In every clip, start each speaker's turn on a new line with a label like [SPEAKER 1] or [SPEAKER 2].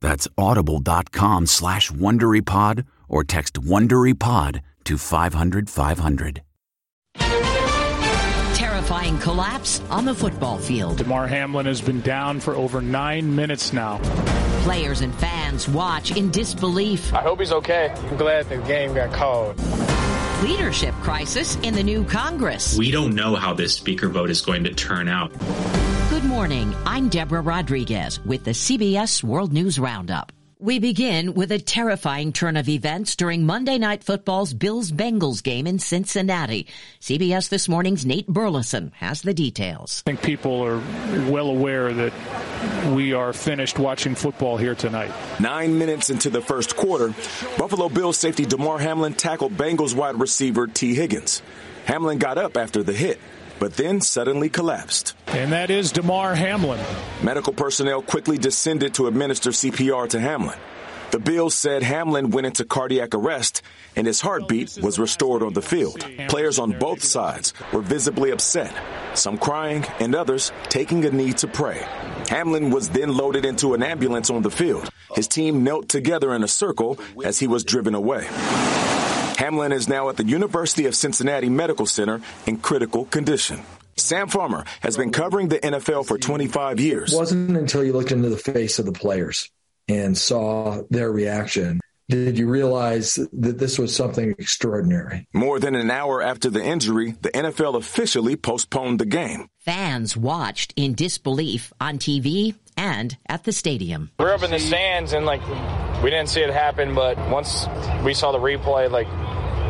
[SPEAKER 1] That's audible.com slash WonderyPod or text WonderyPod to 500 500.
[SPEAKER 2] Terrifying collapse on the football field.
[SPEAKER 3] Damar Hamlin has been down for over nine minutes now.
[SPEAKER 2] Players and fans watch in disbelief.
[SPEAKER 4] I hope he's okay. I'm glad the game got called.
[SPEAKER 2] Leadership crisis in the new Congress.
[SPEAKER 5] We don't know how this speaker vote is going to turn out.
[SPEAKER 2] Good morning. I'm Deborah Rodriguez with the CBS World News Roundup. We begin with a terrifying turn of events during Monday Night Football's Bills Bengals game in Cincinnati. CBS This Morning's Nate Burleson has the details.
[SPEAKER 3] I think people are well aware that we are finished watching football here tonight.
[SPEAKER 6] Nine minutes into the first quarter, Buffalo Bills safety Damar Hamlin tackled Bengals wide receiver Tee Higgins. Hamlin got up after the hit but then suddenly collapsed.
[SPEAKER 3] And that is Damar Hamlin.
[SPEAKER 6] Medical personnel quickly descended to administer CPR to Hamlin. The Bills said Hamlin went into cardiac arrest and his heartbeat was restored on the field. Players on both sides were visibly upset, some crying and others taking a knee to pray. Hamlin was then loaded into an ambulance on the field. His team knelt together in a circle as he was driven away. Hamlin is now at the University of Cincinnati Medical Center in critical condition. Sam Farmer has been covering the NFL for 25 years.
[SPEAKER 7] It wasn't until you looked into the face of the players and saw their reaction did you realize that this was something extraordinary?
[SPEAKER 6] More than an hour after the injury, the NFL officially postponed the game.
[SPEAKER 2] Fans watched in disbelief on TV and at the stadium.
[SPEAKER 4] We're up in the stands and like we didn't see it happen, but once we saw the replay, like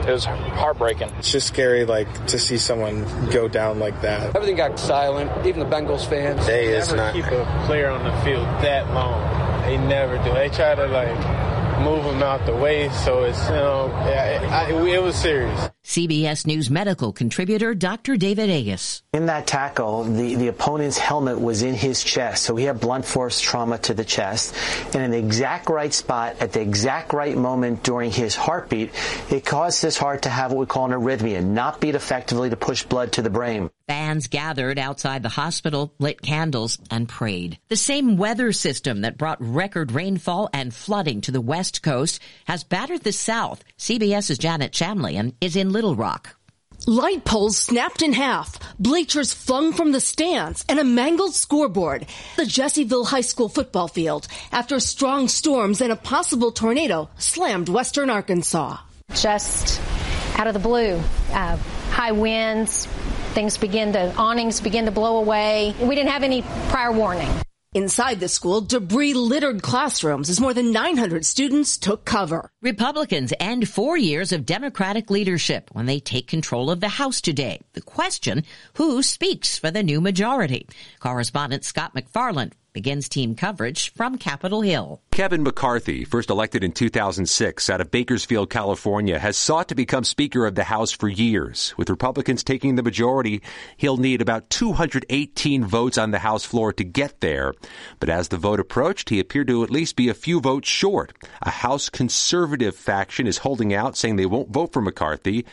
[SPEAKER 4] it was heartbreaking.
[SPEAKER 8] It's just scary, like to see someone go down like that.
[SPEAKER 9] Everything got silent. Even the Bengals fans.
[SPEAKER 8] They
[SPEAKER 9] never
[SPEAKER 8] not...
[SPEAKER 9] keep a player on the field that long. They never do. They try to like move him out the way. So it's, you know, I, I, it was serious.
[SPEAKER 2] CBS News medical contributor Dr. David Agus.
[SPEAKER 10] In that tackle, the, the opponent's helmet was in his chest, so he had blunt force trauma to the chest. And in the exact right spot, at the exact right moment during his heartbeat, it caused his heart to have what we call an arrhythmia, not beat effectively to push blood to the brain.
[SPEAKER 2] Fans gathered outside the hospital, lit candles, and prayed. The same weather system that brought record rainfall and flooding to the west coast has battered the south. CBS's Janet Shamlian is in Little Rock.
[SPEAKER 11] Light poles snapped in half, bleachers flung from the stands, and a mangled scoreboard. The Jessieville High School football field, after strong storms and a possible tornado, slammed western Arkansas.
[SPEAKER 12] Just out of the blue, uh, high winds, things begin to, awnings begin to blow away. We didn't have any prior warning.
[SPEAKER 11] Inside the school, debris littered classrooms as more than 900 students took cover.
[SPEAKER 2] Republicans end four years of Democratic leadership when they take control of the House today. The question, who speaks for the new majority? Correspondent Scott MacFarlane begins team coverage from Capitol Hill.
[SPEAKER 13] Kevin McCarthy, first elected in 2006 out of Bakersfield, California, has sought to become Speaker of the House for years. With Republicans taking the majority, he'll need about 218 votes on the House floor to get there. But as the vote approached, he appeared to at least be a few votes short. A House conservative faction is holding out, saying they won't vote for McCarthy,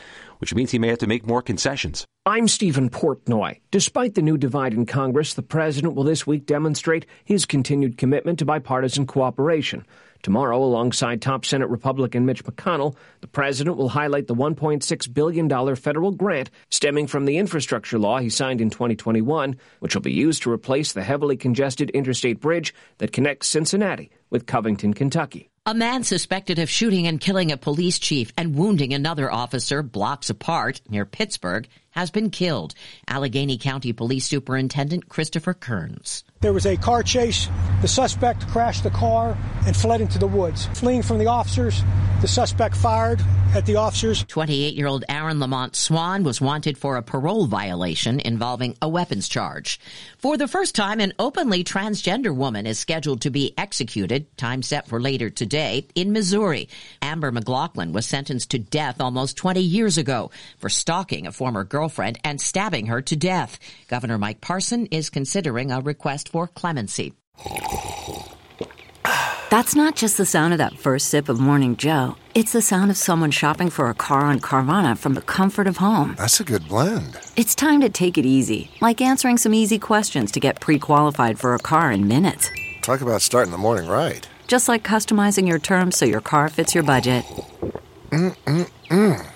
[SPEAKER 13] which means he may have to make more concessions.
[SPEAKER 14] I'm Stephen Portnoy. Despite the new divide in Congress, the president will this week demonstrate his continued commitment to bipartisan cooperation. Tomorrow, alongside top Senate Republican Mitch McConnell, the president will highlight the $1.6 billion federal grant stemming from the infrastructure law he signed in 2021, which will be used to replace the heavily congested interstate bridge that connects Cincinnati with Covington, Kentucky.
[SPEAKER 2] A man suspected of shooting and killing a police chief and wounding another officer blocks apart near Pittsburgh has been killed. Allegheny County Police Superintendent Christopher Kearns.
[SPEAKER 15] There was a car chase. The suspect crashed the car and fled into the woods. Fleeing from the officers, the suspect fired at the officers.
[SPEAKER 2] 28 year old Aaron Lamont Swan was wanted for a parole violation involving a weapons charge. For the first time, an openly transgender woman is scheduled to be executed, time set for later today, in Missouri. Amber McLaughlin was sentenced to death almost 20 years ago for stalking a former girlfriend and stabbing her to death. Governor Mike Parson is considering a request for clemency.
[SPEAKER 16] That's not just the sound of that first sip of Morning Joe. It's the sound of someone shopping for a car on Carvana from the comfort of home.
[SPEAKER 17] That's a good blend.
[SPEAKER 16] It's time to take it easy, like answering some easy questions to get pre qualified for a car in minutes.
[SPEAKER 17] Talk about starting the morning right.
[SPEAKER 16] Just like customizing your terms so your car fits your budget.
[SPEAKER 17] Mm-mm-mm.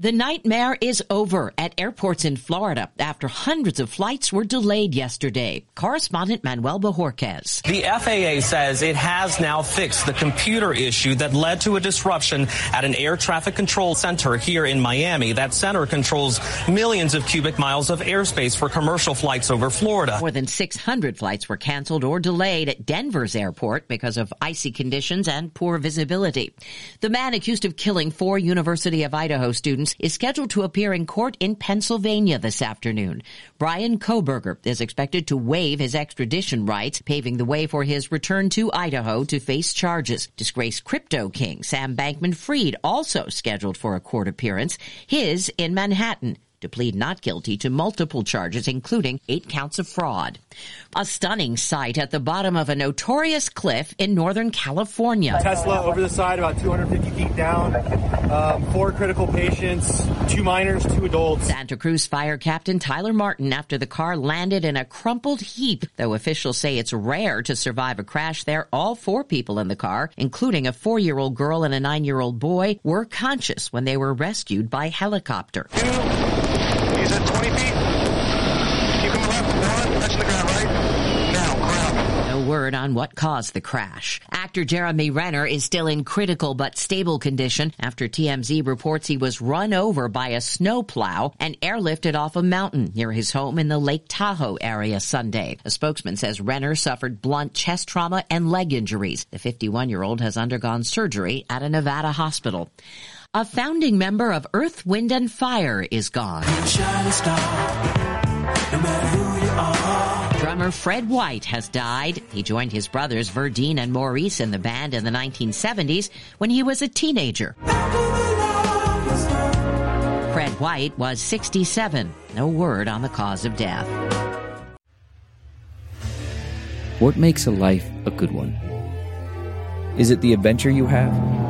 [SPEAKER 2] The nightmare is over at airports in Florida after hundreds of flights were delayed yesterday. Correspondent Manuel Bojorquez.
[SPEAKER 18] The FAA says it has now fixed the computer issue that led to a disruption at an air traffic control center here in Miami. That center controls millions of cubic miles of airspace for commercial flights over Florida.
[SPEAKER 2] More than 600 flights were canceled or delayed at Denver's airport because of icy conditions and poor visibility. The man accused of killing four University of Idaho students is scheduled to appear in court in Pennsylvania this afternoon. Bryan Kohberger is expected to waive his extradition rights, paving the way for his return to Idaho to face charges. Disgraced crypto king Sam Bankman Fried also scheduled for a court appearance, his in Manhattan to plead not guilty to multiple charges, including eight counts of fraud. A stunning sight at the bottom of a notorious cliff in Northern California.
[SPEAKER 19] Tesla over the side, about 250 feet down. Um, four critical patients, two minors, two adults.
[SPEAKER 2] Santa Cruz Fire Captain Tyler Martin after the car landed in a crumpled heap. Though officials say it's rare to survive a crash there, all four people in the car, including a four year old girl and a nine year old boy, were conscious when they were rescued by helicopter.
[SPEAKER 19] He's at 20 feet. Keep him left. One. Touching the ground right. Now, ground.
[SPEAKER 2] No word on what caused the crash. Actor Jeremy Renner is still in critical but stable condition after TMZ reports he was run over by a snowplow and airlifted off a mountain near his home in the Lake Tahoe area Sunday. A spokesman says Renner suffered blunt chest trauma and leg injuries. The 51 year old has undergone surgery at a Nevada hospital. A founding member of Earth, Wind, and Fire is gone. Drummer Fred White has died. He joined his brothers Verdine and Maurice in the band in the 1970s when he was a teenager. Fred White was 67. No word on the cause of death.
[SPEAKER 20] What makes a life a good one? Is it the adventure you have?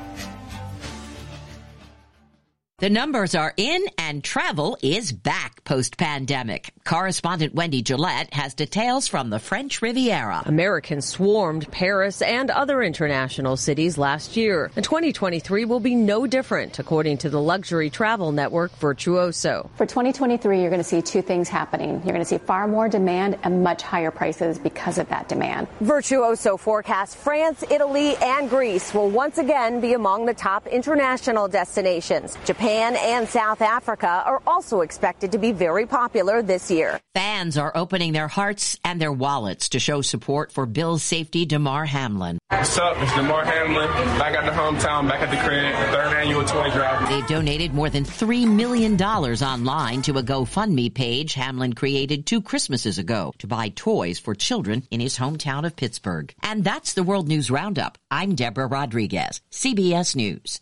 [SPEAKER 2] The numbers are in and travel is back post pandemic. Correspondent Wendy Gillette has details from the French Riviera.
[SPEAKER 21] Americans swarmed Paris and other international cities last year, and 2023 will be no different, according to the luxury travel network Virtuoso.
[SPEAKER 22] For 2023, you're going to see two things happening. You're going to see far more demand and much higher prices because of that demand.
[SPEAKER 23] Virtuoso forecasts France, Italy, and Greece will once again be among the top international destinations. Japan Japan and South Africa are also expected to be very popular this year.
[SPEAKER 2] Fans are opening their hearts and their wallets to show support for Bills safety Damar Hamlin.
[SPEAKER 24] What's up? It's Damar Hamlin, back at the hometown, back at the crib, third annual toy drive.
[SPEAKER 2] They donated more than $3 million online to a GoFundMe page Hamlin created two Christmases ago to buy toys for children in his hometown of Pittsburgh. And that's the World News Roundup. I'm Deborah Rodriguez, CBS News.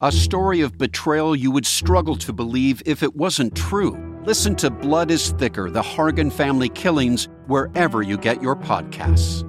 [SPEAKER 25] A story of betrayal you would struggle to believe if it wasn't true. Listen to Blood is Thicker The Hargan Family Killings wherever you get your podcasts.